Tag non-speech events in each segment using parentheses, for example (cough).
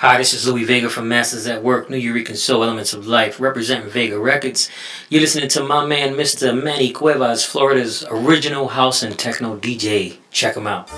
Hi, this is Louie Vega from Masters at Work, Nuyorican Soul Elements of Life, representing Vega Records. You're listening to my man, Mr. Manny Cuevas, Florida's original house and techno DJ. Check him out.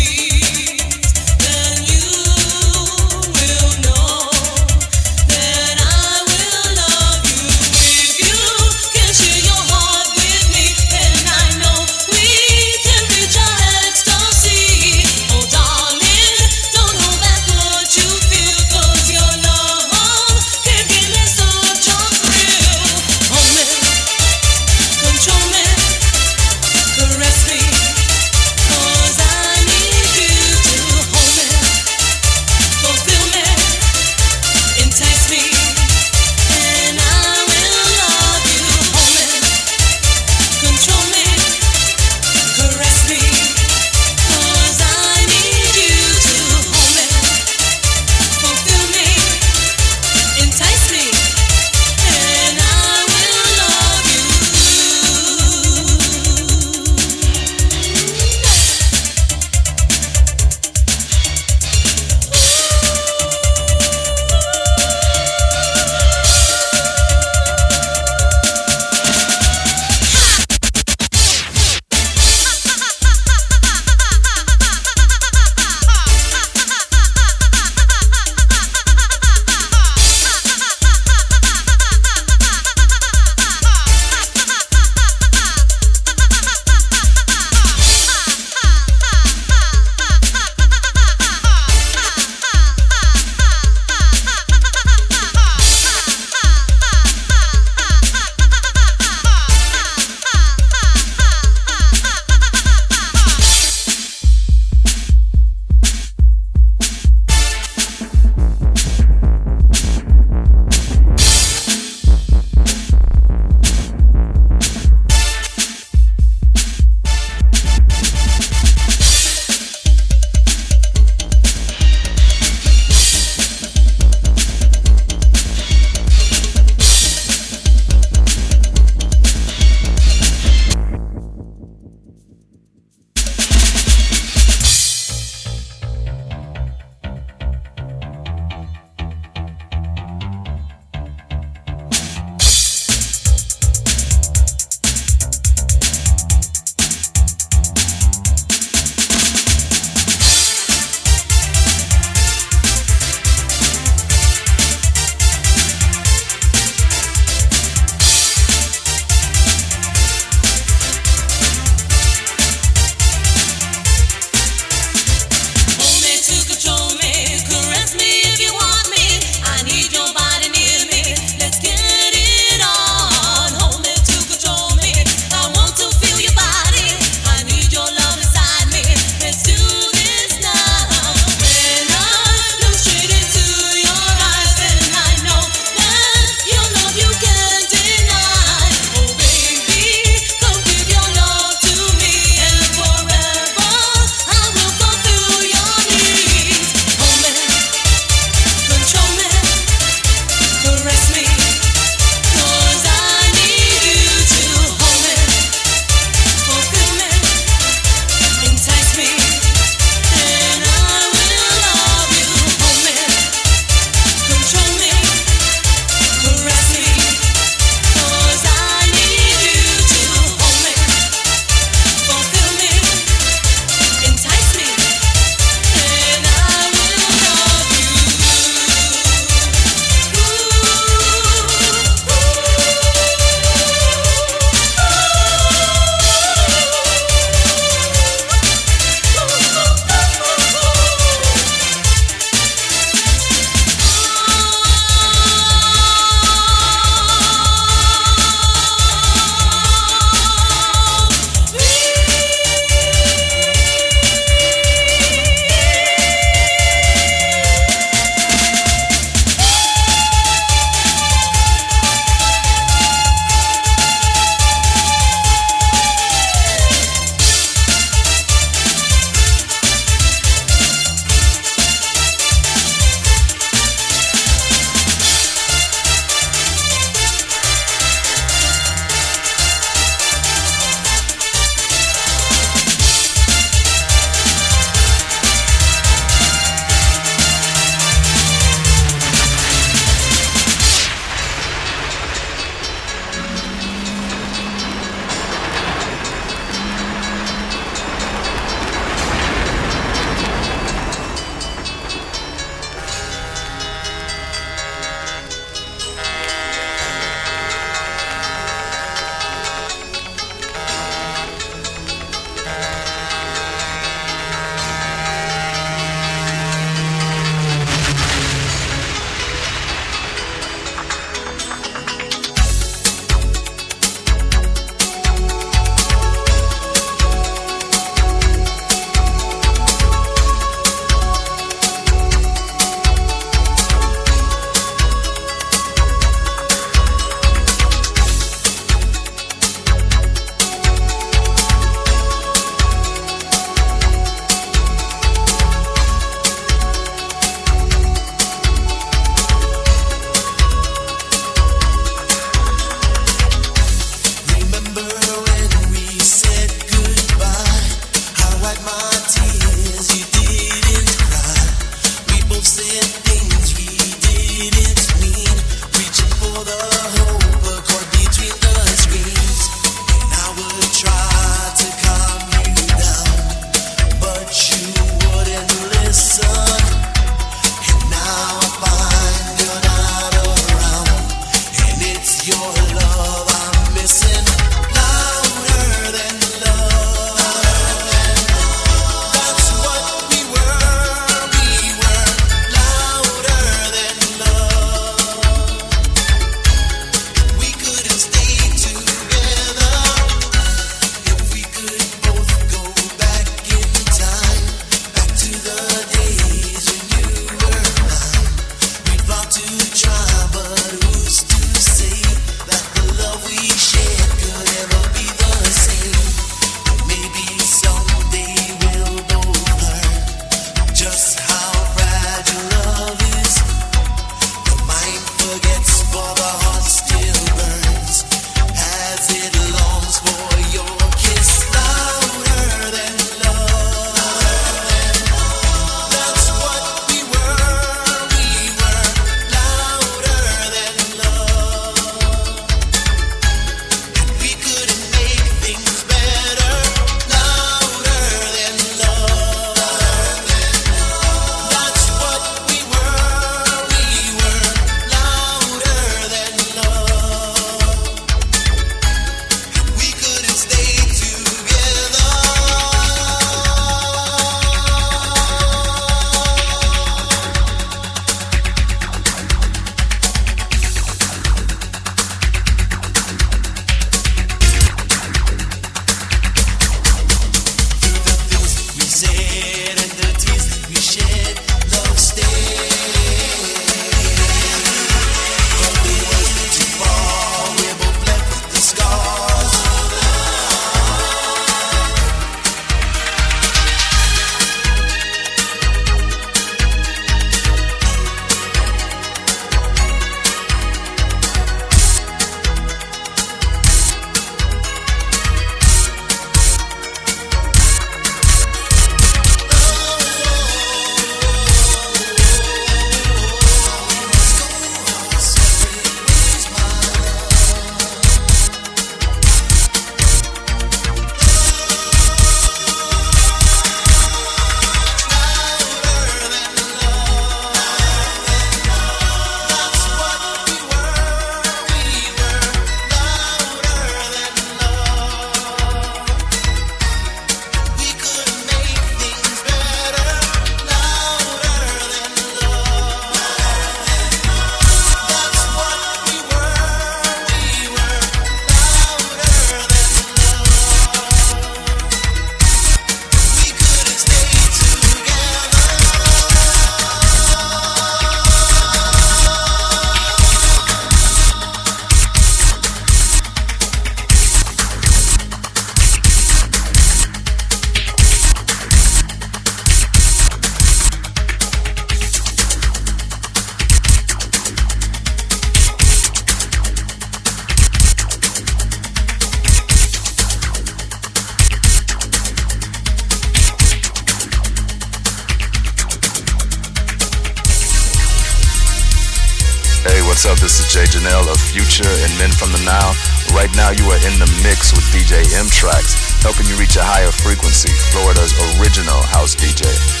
Future and Men from the Nile. Right now, you are in the mix with DJ M-TRAXXX, helping you reach a higher frequency. Florida's original house DJ.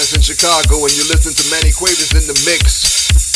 In Chicago, and you listen to Manny Quavers in the mix.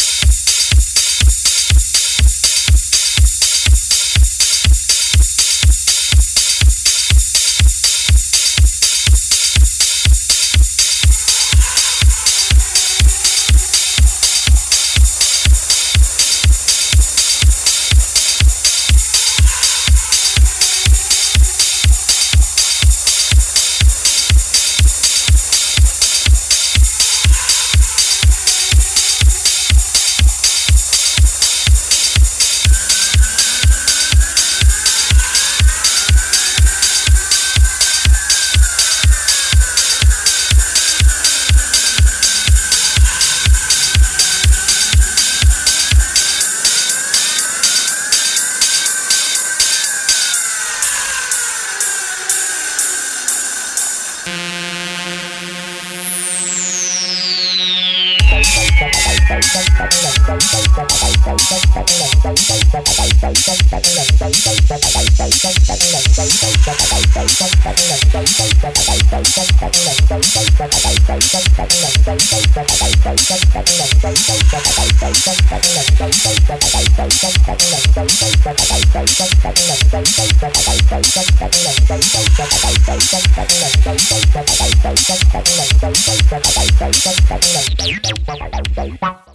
Bye.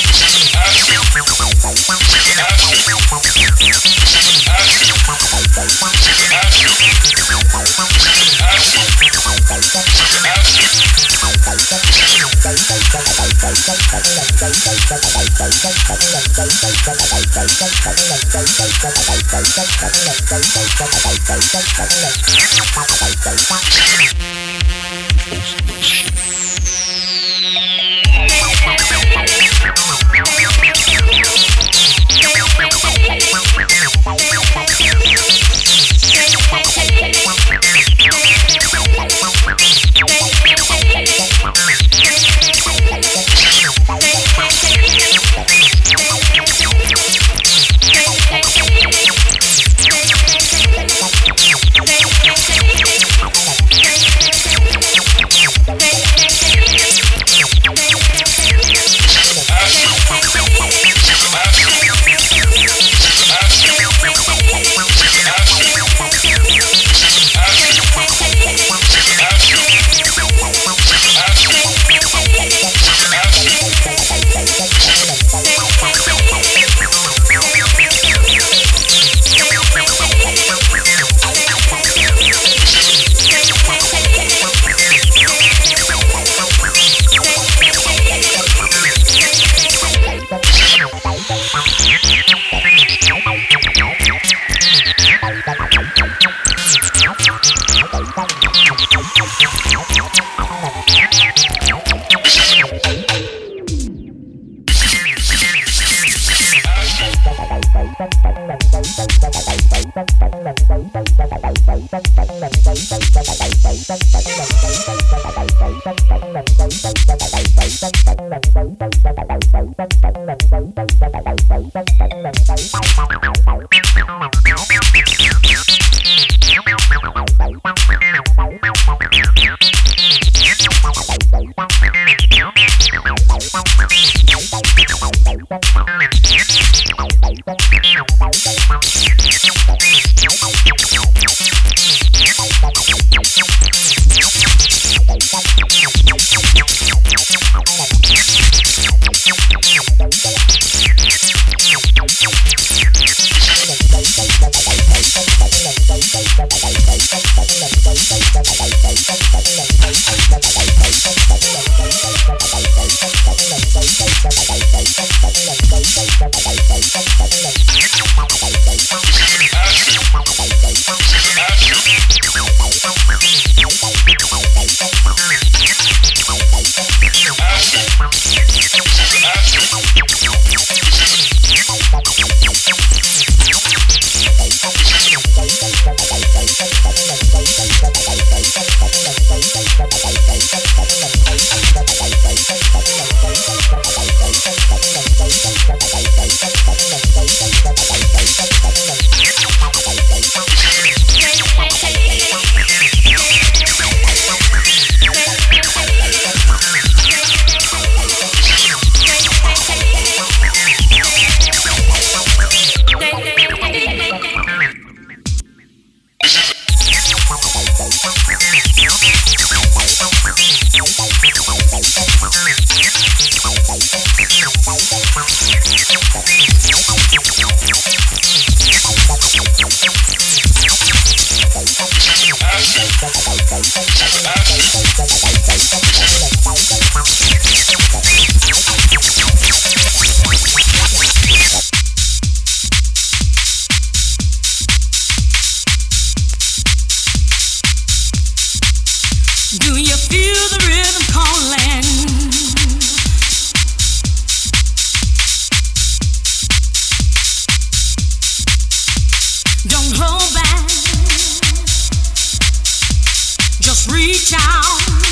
Just reach out.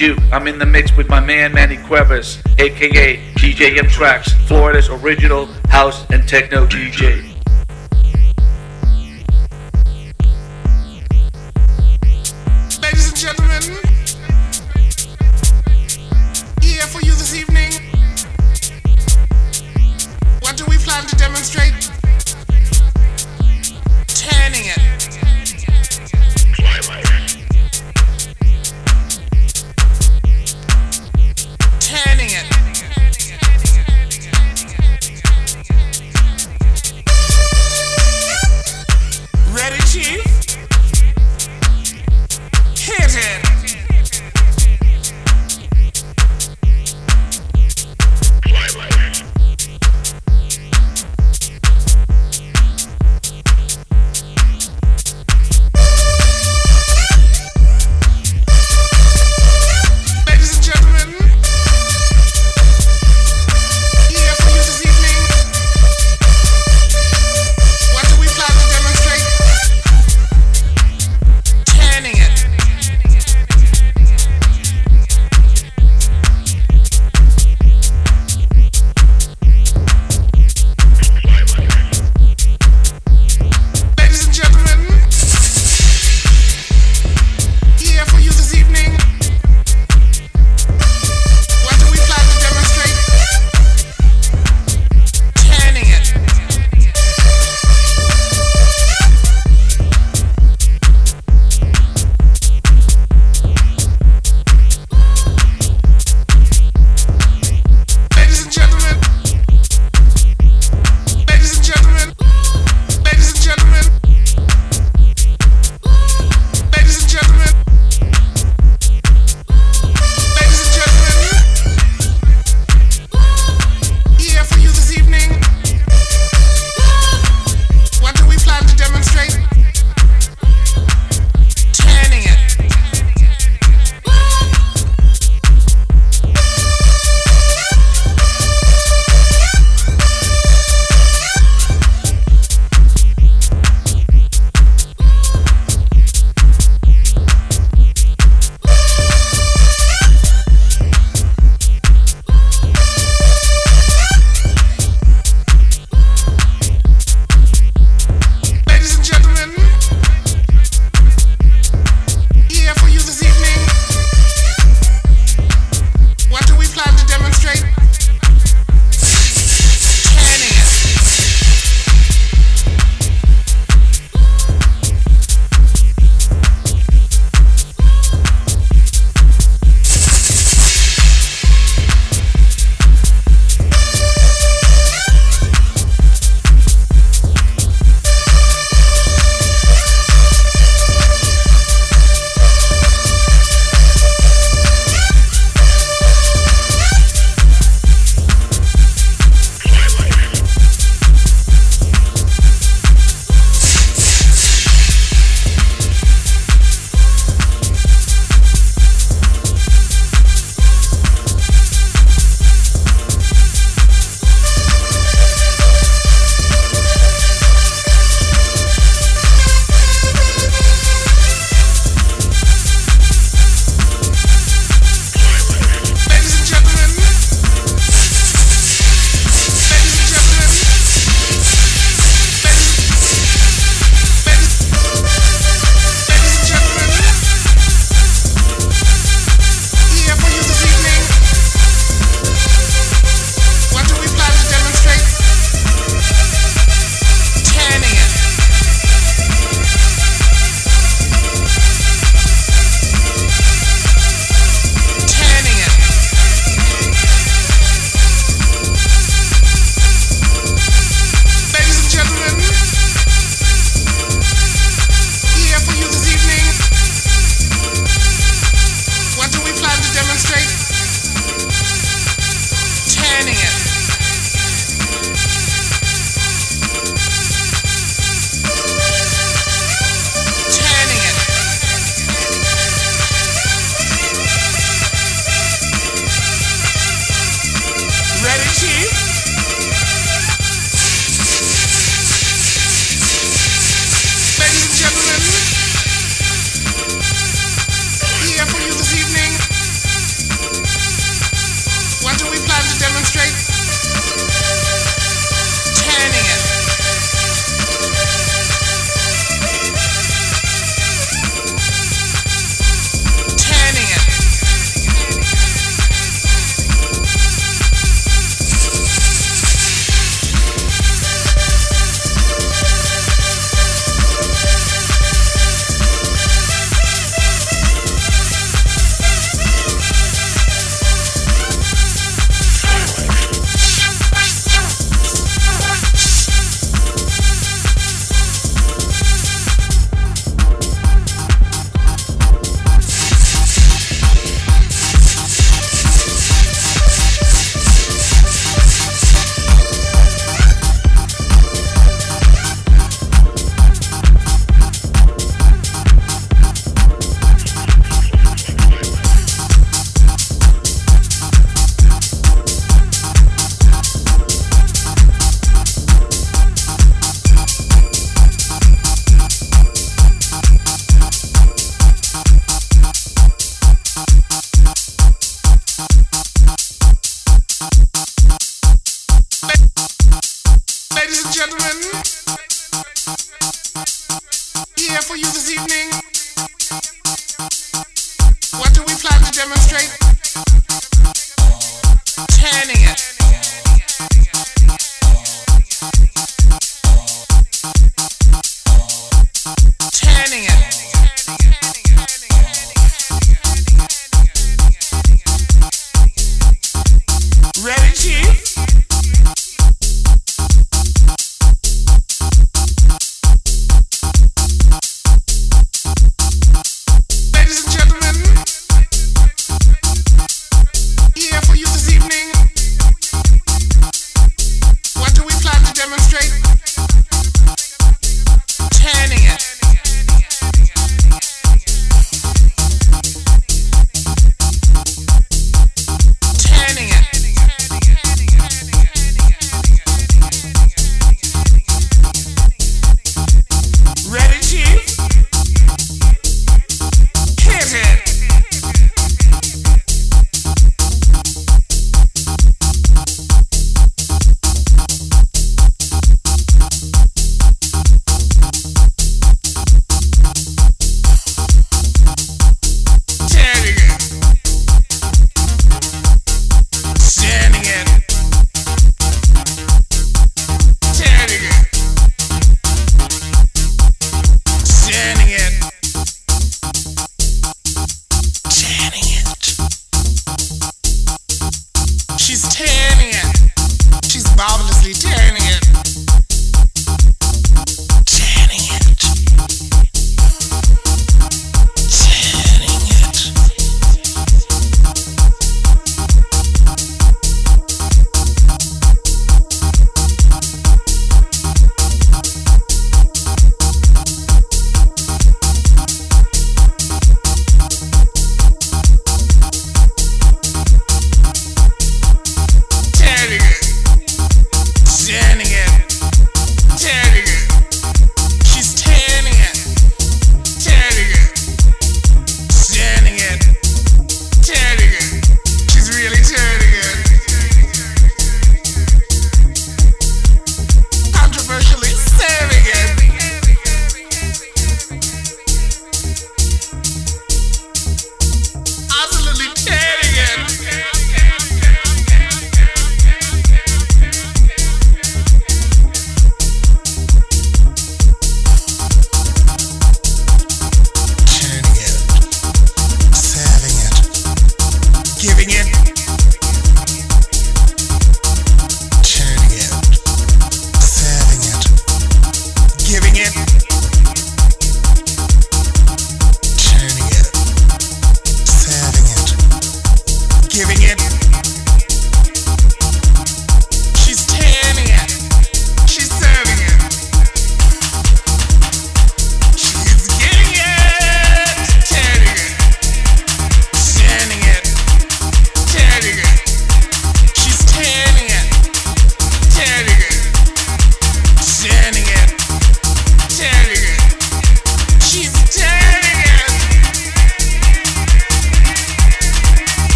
I'm in the mix with my man Manny Cuevas, aka DJ M-TRAXXX, Florida's original house and techno DJ.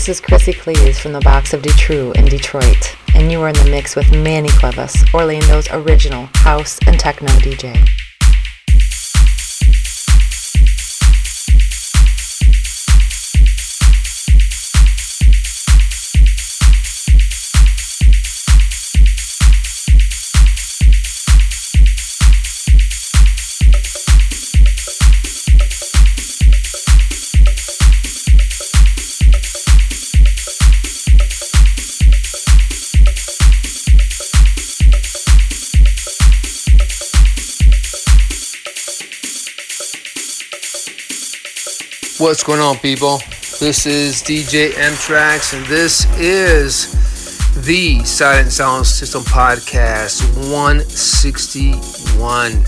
This is Chrissy Cleese from the box of Detrue in Detroit, and you are in the mix with Manny Cuevas, Orlando's original house and techno DJ. What's going on, people? This is DJ M-TRAXXX, and this is the Silent Sound System Podcast 161.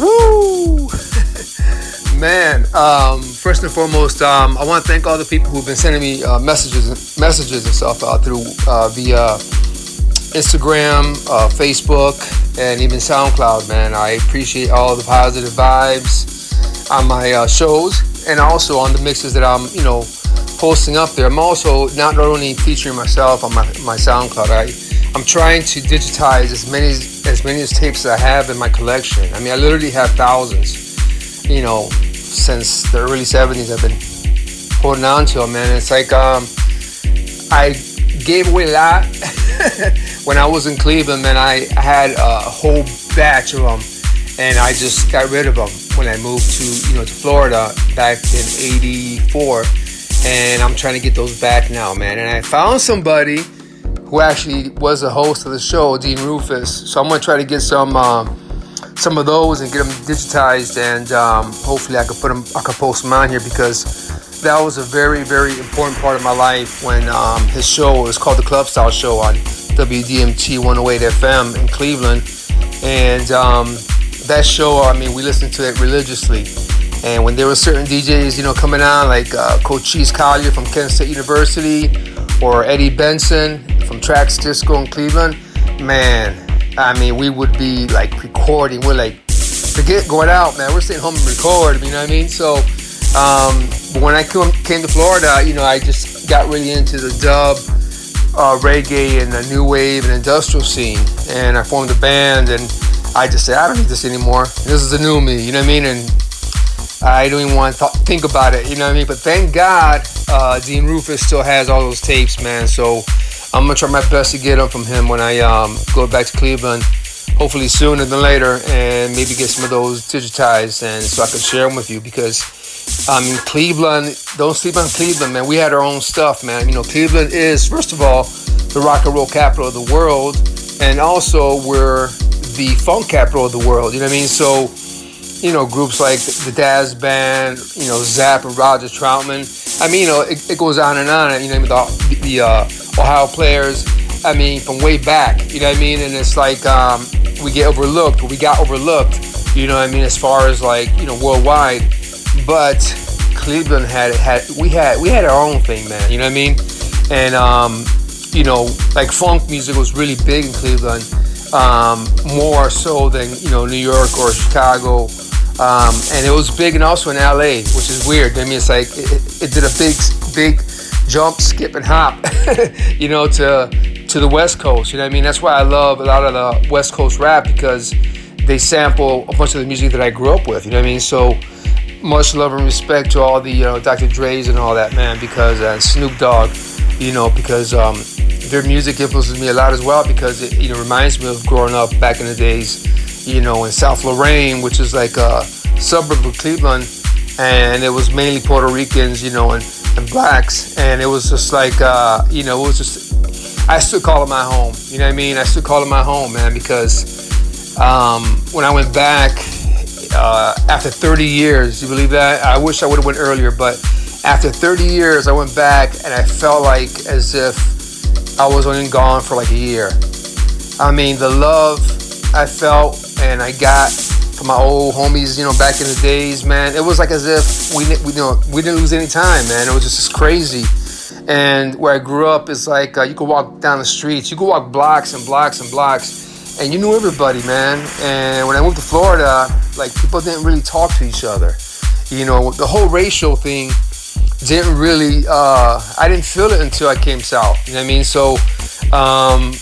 Woo! (laughs) Man, um, first and foremost, um, I want to thank all the people who've been sending me uh, messages, messages and stuff uh, through uh, via Instagram, uh, Facebook, and even SoundCloud. Man, I appreciate all the positive vibes on my uh, shows and also on the mixes that I'm, you know, posting up there. I'm also not only featuring myself on my, my SoundCloud. I I'm trying to digitize as many as many as tapes that I have in my collection. I mean, I literally have thousands. You know, since the early '70s, I've been holding on to them, man. It's like um, I gave away a lot (laughs) when I was in Cleveland, man. I had a whole batch of them, and I just got rid of them when I moved to you know to Florida back in '84, and I'm trying to get those back now, man. And I found somebody who actually was a host of the show, Dean Rufus. So I'm gonna try to get some uh, some of those and get them digitized, and um, hopefully I could put them, I could post them on here because that was a very very important part of my life when um, his show was called the Club Style Show on WDMT 108 FM in Cleveland, and um, that show, I mean, we listened to it religiously. And when there were certain DJs, you know, coming on, like uh, Coach Cheese Collier from Kent State University, or Eddie Benson from Trax Disco in Cleveland, man, I mean, we would be like recording. We're like, forget going out, man. We're staying home and record. You know what I mean? So, um, when I came to Florida, you know, I just got really into the dub, uh, reggae, and the new wave and industrial scene, and I formed a band and I just said, I don't need this anymore. This is a new me, you know what I mean? And I don't even want to th- think about it, you know what I mean? But thank God uh, Dean Rufus still has all those tapes, man. So I'm going to try my best to get them from him when I um, go back to Cleveland, hopefully sooner than later, and maybe get some of those digitized and so I can share them with you because. I mean, Cleveland, don't sleep on Cleveland, man. We had our own stuff, man. You know, Cleveland is, first of all, the rock and roll capital of the world, and also we're the funk capital of the world. You know what I mean? So, you know, groups like the Dazz Band, you know, Zapp and Roger Troutman. I mean, you know, it, it goes on and on. You know, the, the uh, Ohio players. I mean, from way back. You know what I mean? And it's like um, we get overlooked. We got overlooked. You know what I mean? As far as like you know, worldwide. But Cleveland had had we had we had our own thing, man. You know what I mean? And um, you know, like funk music was really big in Cleveland um, more so than you know New York or Chicago. Um, and it was big and also in LA, which is weird. I mean, it's like it, it did a big, big jump, skip, and hop, (laughs) you know, to to the West Coast. You know what I mean? That's why I love a lot of the West Coast rap because they sample a bunch of the music that I grew up with. You know what I mean? So much love and respect to all the you know Dr. Dre's and all that man because uh, Snoop Dogg, you know, because um, their music influences me a lot as well because it you know reminds me of growing up back in the days, you know, in South Lorain, which is like a suburb of Cleveland, and it was mainly Puerto Ricans, you know, and, and blacks, and it was just like uh, you know, it was just I still call it my home. You know what I mean? I still call it my home, man, because um, when I went back uh, after 30 years, you believe that? I wish I would have went earlier, but after 30 years, I went back and I felt like as if I was only gone for like a year. I mean, the love I felt and I got from my old homies, you know, back in the days, man, it was like as if we, we you know, we didn't lose any time, man. It was just crazy. And where I grew up is like uh, you could walk down the streets, you could walk blocks and blocks and blocks, and you knew everybody, man. And when I moved to Florida, like people didn't really talk to each other. You know, the whole racial thing didn't really, uh, I didn't feel it until I came south. You know what I mean? So um,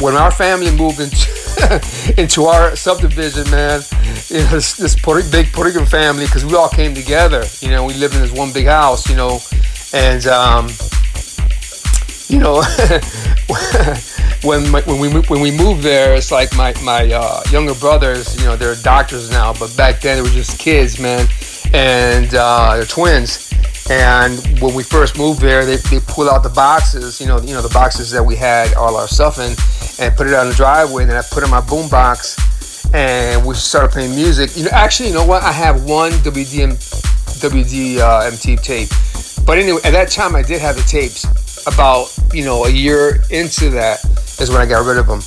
when our family moved into, (laughs) into our subdivision, man, you know, this, this Puerto, big Puerto Rican family, because we all came together. You know, we lived in this one big house, you know, and, um, you know, (laughs) when my, when we when we moved there, it's like my my uh, younger brothers, you know, they're doctors now, but back then they were just kids, man, and uh, they're twins. And when we first moved there, they, they pulled out the boxes, you know, you know the boxes that we had all our stuff in, and put it on the driveway. And then I put in my boom box, and we started playing music. You know, actually, you know what? I have one WDM WD uh, tape, but anyway, at that time I did have the tapes. About you know a year into that is when I got rid of them.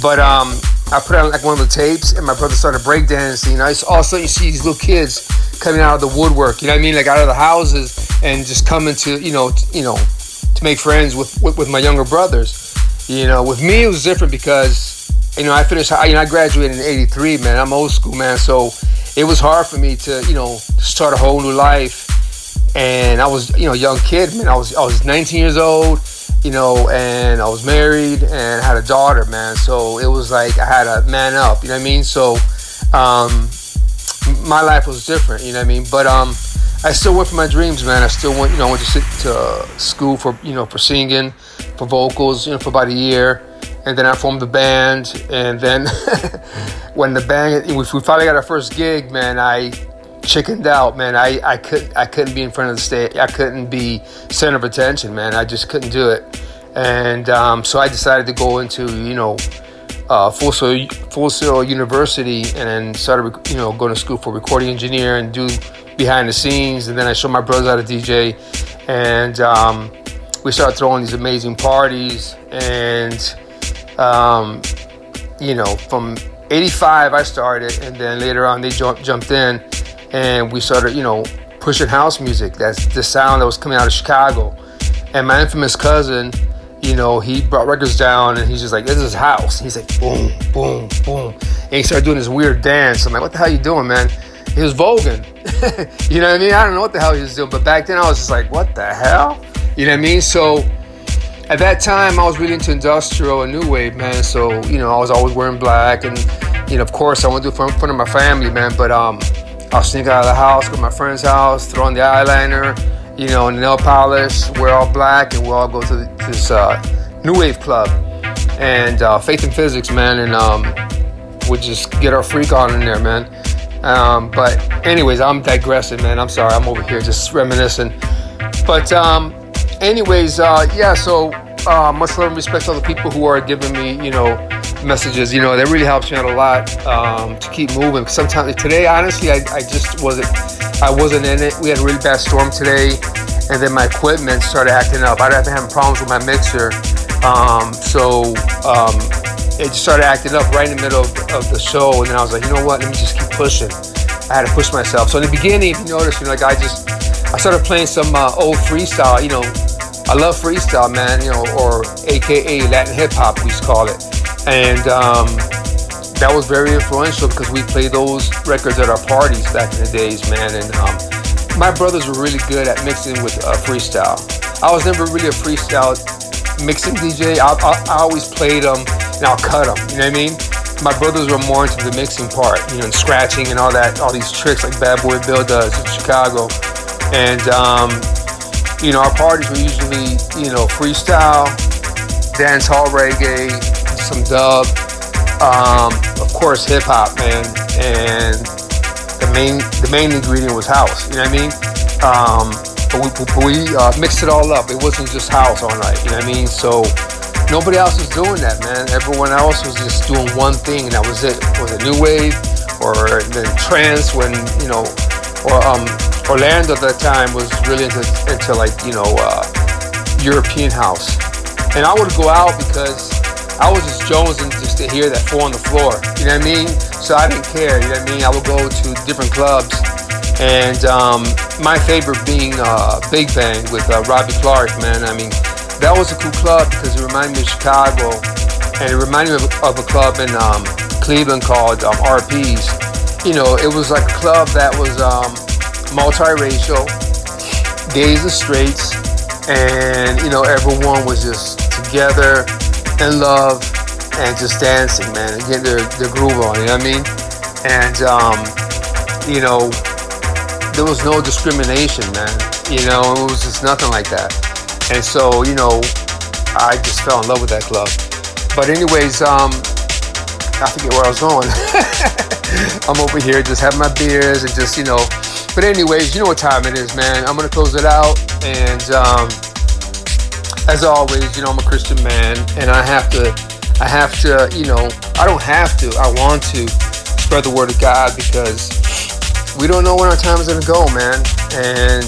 But um, I put on like one of the tapes, and my brother started breakdancing. I all of a sudden you see these little kids coming out of the woodwork. You know what I mean? Like out of the houses and just coming to you know t- you know to make friends with, with with my younger brothers. You know, with me it was different because you know I finished. You know, I graduated in '83, man. I'm old school, man. So it was hard for me to you know start a whole new life. And I was you know a young kid, man. I was I was 19 years old you know, and I was married and had a daughter, man. So it was like I had to man up, you know what I mean? So um, my life was different, you know what I mean? But um, I still went for my dreams, man. I still went, you know, went to, sit, to school for, you know, for singing, for vocals, you know, for about a year. And then I formed the band. And then (laughs) when the band, we finally got our first gig, man, I chickened out, man. I, I could I couldn't be in front of the stage. I couldn't be center of attention, man. I just couldn't do it. And um, so I decided to go into you know uh, Full Sail Full Sail University and then started you know going to school for recording engineer and do behind the scenes. And then I showed my brothers how to DJ, and um, we started throwing these amazing parties. And um, you know from 85 I started, and then later on they jumped jumped in and we started, you know, pushing house music. That's the sound that was coming out of Chicago. And my infamous cousin, you know, he brought records down and he's just like, this is house. He's like, boom, boom, boom. And he started doing this weird dance. I'm like, what the hell you doing, man? He was voguing. (laughs) you know what I mean? I don't know what the hell he was doing. But back then I was just like, what the hell? You know what I mean? So at that time I was really into industrial and new wave, man. So, you know, I was always wearing black and, you know, of course I went to in front of my family, man. But um I'll sneak out of the house, go to my friend's house, throw on the eyeliner, you know, and nail polish, wear all black, and we'll all go to this uh, new wave club. And uh, Faith and Physics, man, and um, we just get our freak on in there, man. Um, but anyways, I'm digressing, man. I'm sorry, I'm over here just reminiscing. But um, anyways, uh, yeah. So uh, much love and respect to all the people who are giving me, you know, messages. You know, that really helps me out a lot um, to keep moving. Sometimes today, honestly, I, I just wasn't. I wasn't in it. We had a really bad storm today, and then my equipment started acting up. I'd been having problems with my mixer, um, so um, it just started acting up right in the middle of, of, the show. And then I was like, you know what? Let me just keep pushing. I had to push myself. So in the beginning, if you notice, you know, like I just I started playing some uh, old freestyle. You know, I love freestyle, man. You know, or AKA Latin hip hop, we call it and um, that was very influential because we played those records at our parties back in the days, man. And um, my brothers were really good at mixing with uh, freestyle. I was never really a freestyle mixing DJ. I, I, I always played them and I'll cut them. You know what I mean? My brothers were more into the mixing part, you know, and scratching and all that, all these tricks like Bad Boy Bill does in Chicago. And um, you know, our parties were usually, you know, freestyle, dance hall reggae, some dub, um, of course hip hop, man, and the main the main ingredient was house. You know what I mean? Um, but we, we uh, mixed it all up. It wasn't just house all night. You know what I mean? So nobody else was doing that, man. Everyone else was just doing one thing, and that was it. Was it new wave or then trance? When you know, or um, Orlando at that time was really into, into like you know uh, European house, and I would go out because I was just jonesing just to hear that four on the floor. You know what I mean? So I didn't care. You know what I mean? I would go to different clubs, and um, my favorite being uh, Big Bang with uh, Robbie Clark. Man, I mean, that was a cool club because it reminded me of Chicago, and it reminded me of, of a club in um, Cleveland called um, RP's. You know, it was like a club that was um, multiracial, gays and straights, and you know everyone was just together in love and just dancing, man, and getting their, their groove on. You know what I mean? And um, you know, there was no discrimination, man. You know, it was just nothing like that. And so, you know, I just fell in love with that club. But anyways, um, I forget where I was going. (laughs) I'm over here just having my beers and just, you know. But anyways, you know what time it is, man. I'm gonna close it out. And um, as always, you know, I'm a Christian man, and I have to, I have to, you know, I don't have to. I want to spread the word of God because we don't know when our time is gonna go, man. And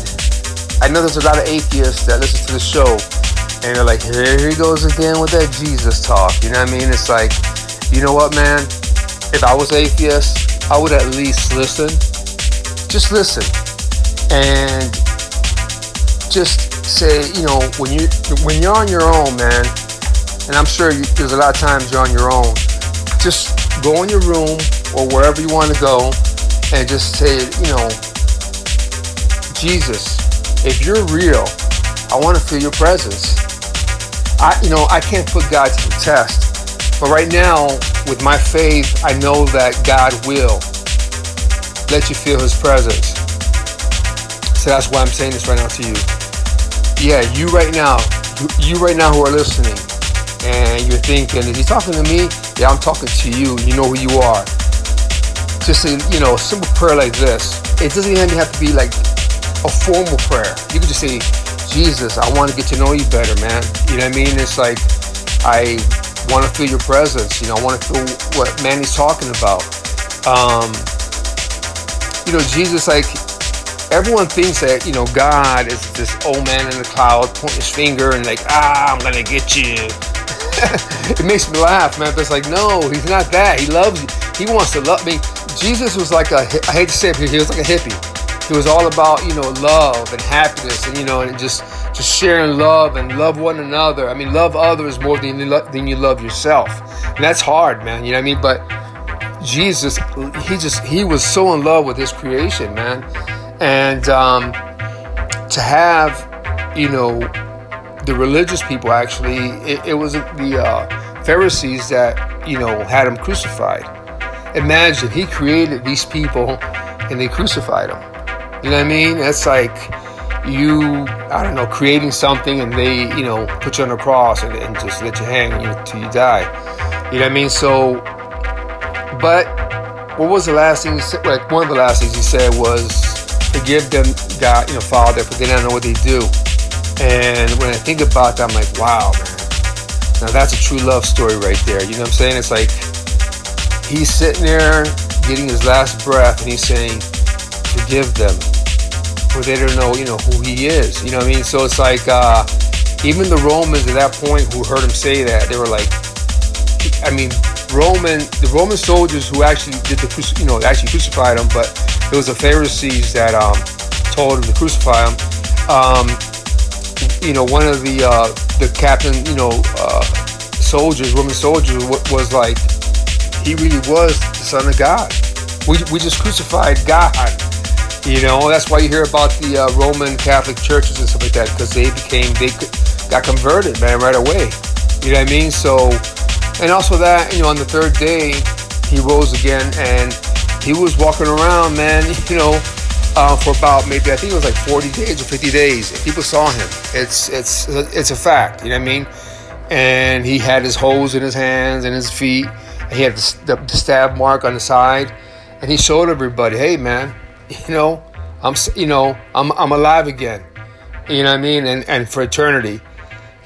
I know there's a lot of atheists that listen to the show and they're like, here he goes again with that Jesus talk. You know what I mean? It's like, you know what, man? If I was atheist, I would at least listen. Just listen. And just say, you know, when you when you're on your own, man, and I'm sure you, there's a lot of times you're on your own. Just go in your room or wherever you want to go, and just say, you know, Jesus, if you're real, I want to feel your presence. I, you know, I can't put God to the test, but right now, with my faith, I know that God will let you feel His presence. So that's why I'm saying this right now to you. Yeah, you right now, you right now who are listening, and you're thinking, is he talking to me? Yeah, I'm talking to you. You know who you are. Just a, you know, a simple prayer like this. It doesn't even have to be like a formal prayer. You can just say, Jesus, I want to get to know you better, man. You know what I mean? It's like I want to feel your presence. You know, I want to feel what Manny's talking about. Um, you know, Jesus, like everyone thinks that you know God is this old man in the cloud pointing his finger and like, ah, I'm gonna get you. (laughs) it makes me laugh, man. But it's like, no, he's not that. He loves you. He wants to love me. Jesus was like a, I hate to say it, he was like a hippie. He was all about, you know, love and happiness and, you know, and just, just sharing love and love one another. I mean, love others more than you, lo- than you love yourself. And that's hard, man. You know what I mean? But Jesus, he just, he was so in love with his creation, man. And um, to have, you know, the religious people actually, it, it was the uh, Pharisees that, you know, had him crucified. Imagine he created these people and they crucified him. You know what I mean? It's like you, I don't know, creating something and they, you know, put you on a cross and, and just let you hang until you die. You know what I mean? So, but what was the last thing he said? Like one of the last things he said was, "Forgive them, God, you know, Father, for they don't know what they do." And when I think about that, I'm like, wow, man. Now that's a true love story right there. You know what I'm saying? It's like he's sitting there getting his last breath and he's saying, forgive them. For they don't know, you know, who he is. You know what I mean? So it's like uh, even the Romans at that point who heard him say that, they were like, I mean, Roman, the Roman soldiers who actually did the, you know, actually crucified him, but it was the Pharisees that um, told him to crucify him. Um, you know, one of the uh, the captain, you know, uh, soldiers, Roman soldiers, was like, he really was the son of God. We, we just crucified God. You know, that's why you hear about the uh, Roman Catholic churches and stuff like that, because they became, they got converted, man, right away. You know what I mean? So, and also that, you know, on the third day, he rose again and he was walking around, man, you know, uh, for about maybe I think it was like 40 days or 50 days. And people saw him. It's it's it's a fact. You know what I mean? And he had his holes in his hands and his feet. He had the, the stab mark on the side, and he showed everybody, "Hey, man, (laughs) you know, I'm you know I'm I'm alive again." You know what I mean? And and for eternity.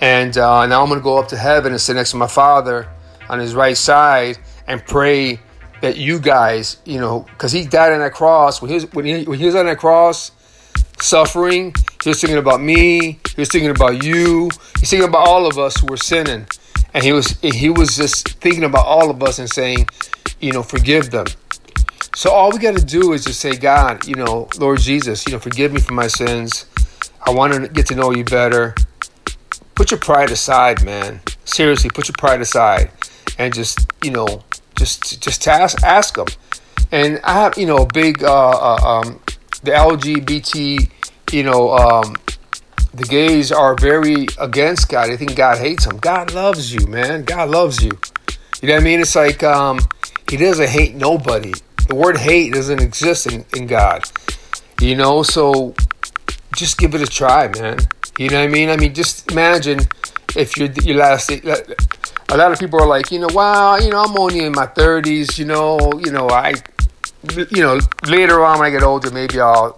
And uh, now I'm gonna go up to heaven and sit next to my Father on His right side and pray that you guys, you know, because he died on that cross. When he was when he, when he was on that cross, suffering, he was thinking about me. He was thinking about you. He's thinking about all of us who were sinning, and he was he was just thinking about all of us and saying, you know, forgive them. So all we got to do is just say, God, you know, Lord Jesus, you know, forgive me for my sins. I want to get to know you better. Put your pride aside, man. Seriously, put your pride aside, and just you know just just ask, ask them. And I have you know a big uh, uh, um, the LGBT you know um, the gays are very against God. They think God hates them. God loves you, man. God loves you. You know what I mean? It's like um, He doesn't hate nobody. The word hate doesn't exist in, in God. You know, so just give it a try, man. You know what I mean? I mean, just imagine if you're your last. A lot of people are like, you know, wow, you know, I'm only in my 30s. You know, you know, I, you know, later on when I get older, maybe I'll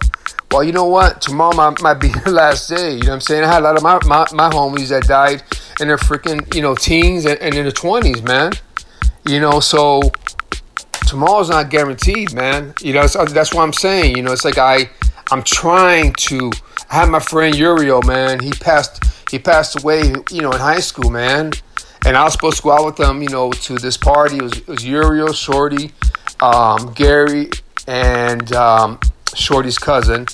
well, you know what? Tomorrow might, might be (laughs) your last day. You know what I'm saying? I had a lot of my, my, my homies that died in their freaking, you know, teens and, and in their 20s, man. You know, so tomorrow's not guaranteed, man. You know, that's what I'm saying. You know, it's like I, I'm trying to. I had my friend Uriel, man. He passed. He passed away, you know, in high school, man. And I was supposed to go out with them, you know, to this party. It was, it was Uriel, Shorty, um, Gary, and um, Shorty's cousin,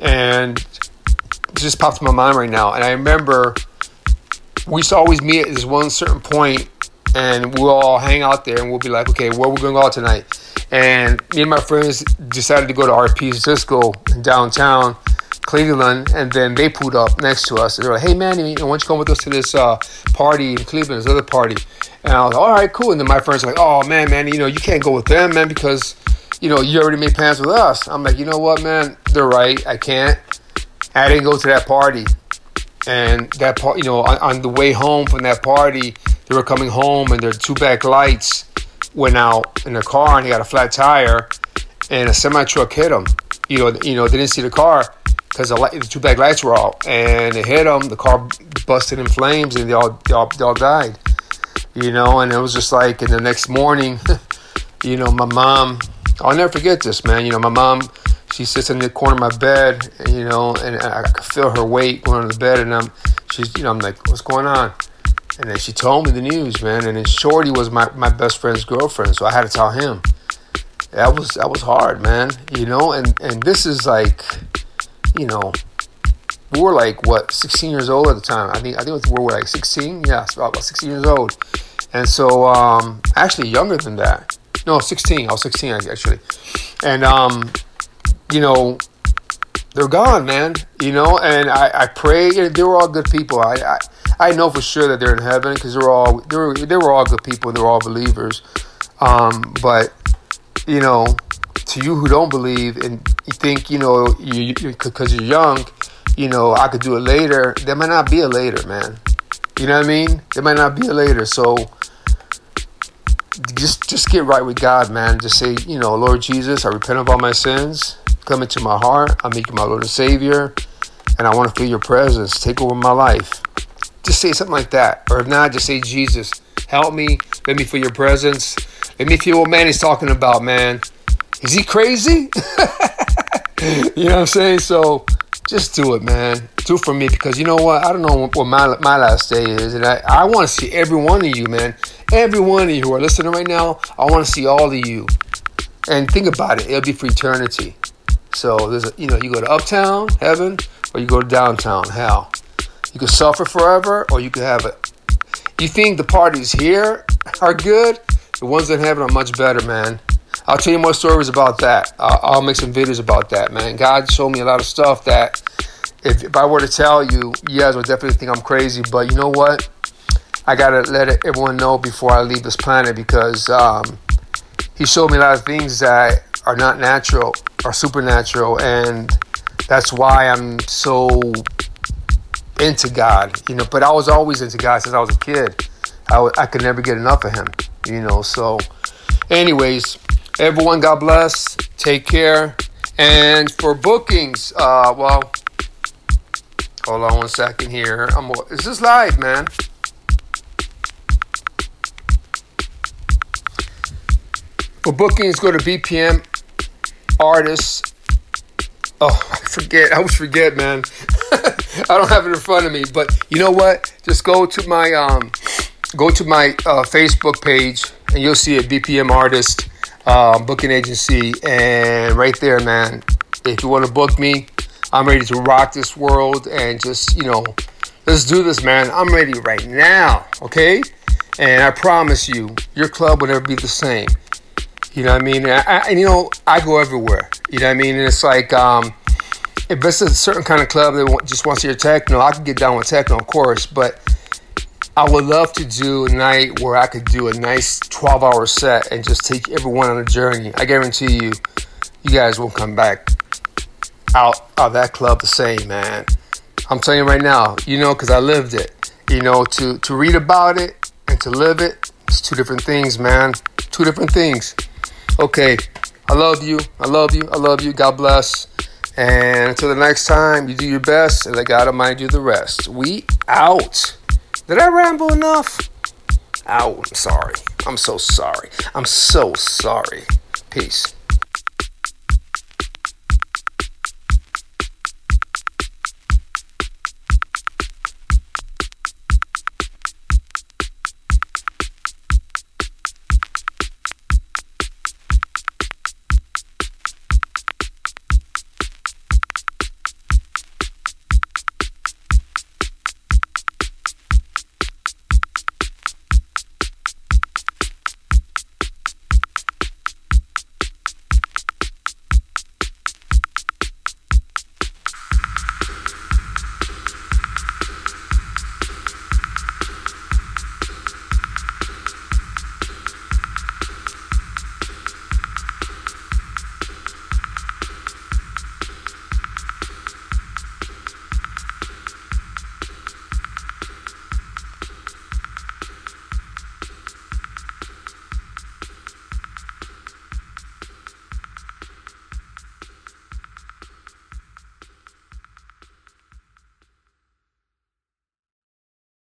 and it just popped in my mind right now. And I remember we used to always meet at this one certain point, and we'll all hang out there, and we'll be like, okay, where we going to go out tonight? And me and my friends decided to go to RP Cisco downtown Cleveland, and then they pulled up next to us. And they were like, hey, man, why don't you come with us to this uh, party in Cleveland, this other party? And I was like, all right, cool. And then my friends were like, oh, man, man, you know, you can't go with them, man, because you know, you already made plans with us. I'm like, you know what, man? They're right. I can't. I didn't go to that party. And that part, you know, on, on, the way home from that party, they were coming home and their two back lights went out in the car and he got a flat tire and a semi truck hit him. You know, you know, they didn't see the car because the, the, two back lights were out and it hit them. The car busted in flames and they all, they all, they all died. You know, and it was just like, and the next morning, (laughs) you know, my mom I'll never forget this, man. You know, my mom, she sits in the corner of my bed, you know, and I, I could feel her weight going on the bed, and I'm, she's, you know, I'm like, what's going on? And then she told me the news, man. And then Shorty was my, my best friend's girlfriend, so I had to tell him. That was that was hard, man. You know, and and this is like, you know, we were like what 16 years old at the time. I think I think we were like 16. Yeah, about 16 years old. And so, um, actually younger than that. No, 16. I was 16 actually. And, um, you know, they're gone, man. You know, and I, I pray. You know, they were all good people. I, I, I know for sure that they're in heaven because they're all they were, they were all good people. They're all believers. Um, but you know, to you who don't believe and you think you know you because you, you're young, you know I could do it later. There might not be a later, man. You know what I mean? There might not be a later. So just just get right with God, man. Just say, you know, Lord Jesus, I repent of all my sins. Come into my heart. I make you my Lord and Savior, and I want to feel your presence. Take over my life. Just say something like that, or if not, just say, Jesus, help me. Let me feel your presence. Let me feel what man is talking about, man. Is he crazy? (laughs) (laughs) you know what I'm saying? So just do it, man. Do it for me because you know what? I don't know what my, my last day is, and I, I want to see every one of you, man. Every one of you who are listening right now, I want to see all of you. And think about it, it'll be for eternity. So there's a, you know, you go to uptown, heaven, or you go to downtown, hell. You could suffer forever, or you could have it. You think the parties here are good? The ones in heaven are much better, man. I'll tell you more stories about that. I'll, I'll make some videos about that, man. God showed me a lot of stuff that if, if I were to tell you, you guys would definitely think I'm crazy. But you know what? I gotta let everyone know before I leave this planet because um, he showed me a lot of things that are not natural, are supernatural, and that's why I'm so into God. You know, but I was always into God since I was a kid. I, w- I could never get enough of Him. You know, so, anyways, everyone, God bless. Take care. And for bookings, uh, well, hold on one second here. I'm. Is this live, man? For bookings, go to BPM artists. Oh, (laughs) I forget. I always forget, man. (laughs) I don't have it in front of me, but you know what? Just go to my um, go to my uh, Facebook page, and you'll see a BPM artist uh, booking agency, and right there, man. If you want to book me, I'm ready to rock this world, and just you know, let's do this, man. I'm ready right now. Okay, and I promise you, your club will never be the same. You know what I mean? And, I, and, you know, I go everywhere. You know what I mean? And it's like, um, if it's a certain kind of club that just wants to hear techno, I can get down with techno, of course. But I would love to do a night where I could do a nice 12 hour set and just take everyone on a journey. I guarantee you, you guys won't come back out of that club the same, man. I'm telling you right now, you know, because I lived it. You know, to, to read about it and to live it, it's two different things, man. Two different things. Okay, I love you. I love you. I love you. God bless. And until the next time, you do your best and let God Almighty do the rest. We out. Did I ramble enough? Ow, I'm sorry. I'm so sorry. I'm so sorry. Peace.